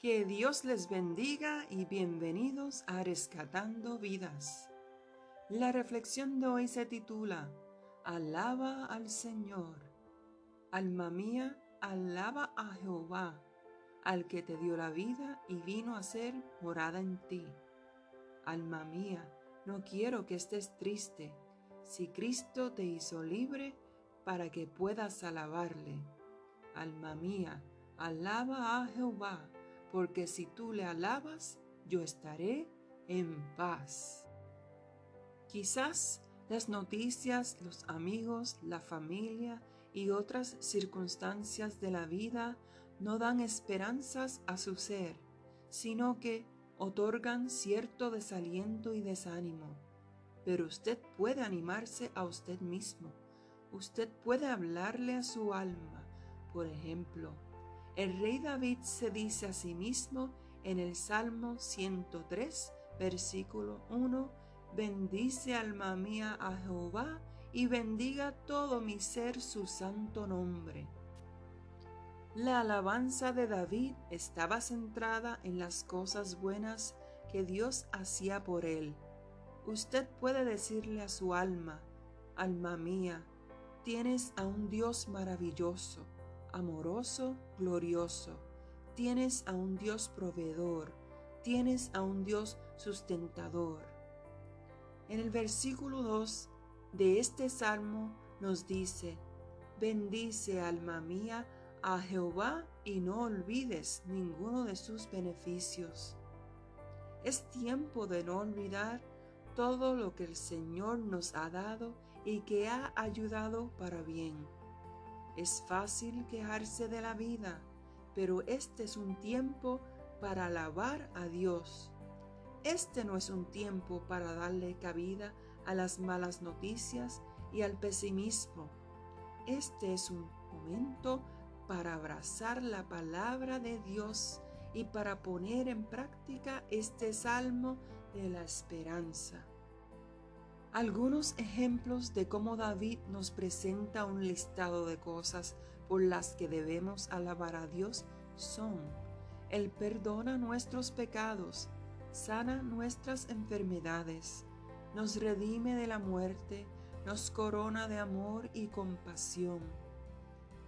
Que Dios les bendiga y bienvenidos a Rescatando Vidas. La reflexión de hoy se titula Alaba al Señor. Alma mía, alaba a Jehová, al que te dio la vida y vino a ser morada en ti. Alma mía, no quiero que estés triste, si Cristo te hizo libre para que puedas alabarle. Alma mía, alaba a Jehová porque si tú le alabas, yo estaré en paz. Quizás las noticias, los amigos, la familia y otras circunstancias de la vida no dan esperanzas a su ser, sino que otorgan cierto desaliento y desánimo. Pero usted puede animarse a usted mismo. Usted puede hablarle a su alma. Por ejemplo, el rey David se dice a sí mismo en el Salmo 103, versículo 1, bendice alma mía a Jehová y bendiga todo mi ser su santo nombre. La alabanza de David estaba centrada en las cosas buenas que Dios hacía por él. Usted puede decirle a su alma, alma mía, tienes a un Dios maravilloso amoroso, glorioso. Tienes a un Dios proveedor, tienes a un Dios sustentador. En el versículo 2 de este salmo nos dice, bendice alma mía a Jehová y no olvides ninguno de sus beneficios. Es tiempo de no olvidar todo lo que el Señor nos ha dado y que ha ayudado para bien. Es fácil quejarse de la vida, pero este es un tiempo para alabar a Dios. Este no es un tiempo para darle cabida a las malas noticias y al pesimismo. Este es un momento para abrazar la palabra de Dios y para poner en práctica este salmo de la esperanza. Algunos ejemplos de cómo David nos presenta un listado de cosas por las que debemos alabar a Dios son, Él perdona nuestros pecados, sana nuestras enfermedades, nos redime de la muerte, nos corona de amor y compasión,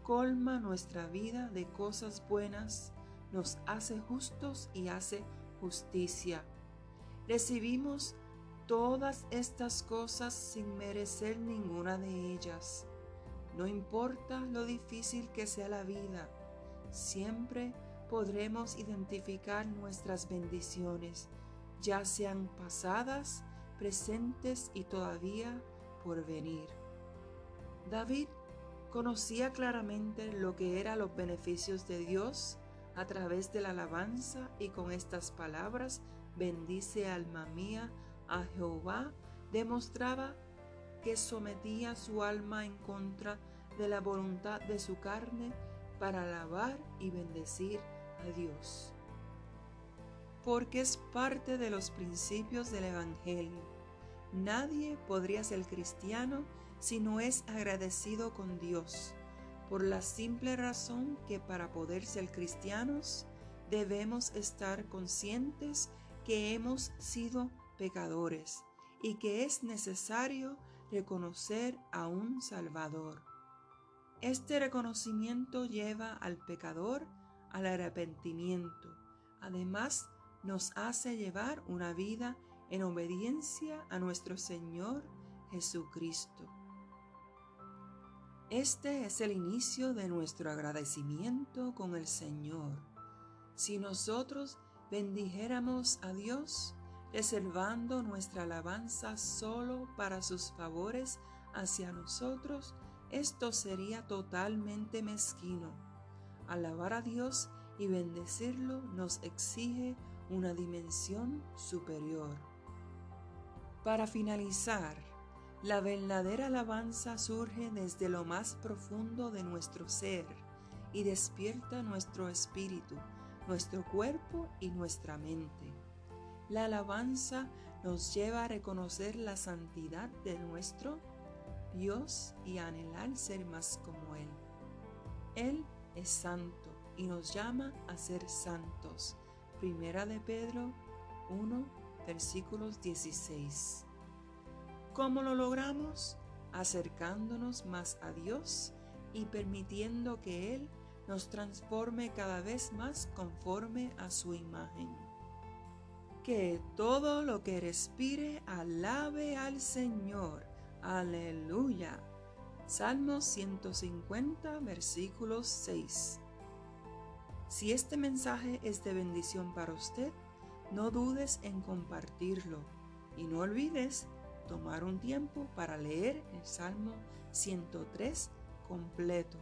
colma nuestra vida de cosas buenas, nos hace justos y hace justicia. Recibimos todas estas cosas sin merecer ninguna de ellas. No importa lo difícil que sea la vida, siempre podremos identificar nuestras bendiciones, ya sean pasadas, presentes y todavía por venir. David conocía claramente lo que eran los beneficios de Dios a través de la alabanza y con estas palabras bendice alma mía a Jehová demostraba que sometía su alma en contra de la voluntad de su carne para alabar y bendecir a Dios. Porque es parte de los principios del Evangelio. Nadie podría ser cristiano si no es agradecido con Dios, por la simple razón que para poder ser cristianos debemos estar conscientes que hemos sido pecadores y que es necesario reconocer a un Salvador. Este reconocimiento lleva al pecador al arrepentimiento. Además, nos hace llevar una vida en obediencia a nuestro Señor Jesucristo. Este es el inicio de nuestro agradecimiento con el Señor. Si nosotros bendijéramos a Dios, reservando nuestra alabanza solo para sus favores hacia nosotros, esto sería totalmente mezquino. Alabar a Dios y bendecirlo nos exige una dimensión superior. Para finalizar, la verdadera alabanza surge desde lo más profundo de nuestro ser y despierta nuestro espíritu, nuestro cuerpo y nuestra mente. La alabanza nos lleva a reconocer la santidad de nuestro Dios y a anhelar ser más como Él. Él es santo y nos llama a ser santos. Primera de Pedro 1, versículos 16. ¿Cómo lo logramos? Acercándonos más a Dios y permitiendo que Él nos transforme cada vez más conforme a su imagen. Que todo lo que respire alabe al Señor. Aleluya. Salmo 150, versículo 6. Si este mensaje es de bendición para usted, no dudes en compartirlo y no olvides tomar un tiempo para leer el Salmo 103 completo.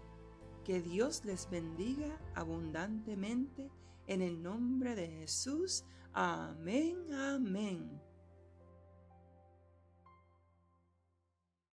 Que Dios les bendiga abundantemente en el nombre de Jesús. Amén, amén.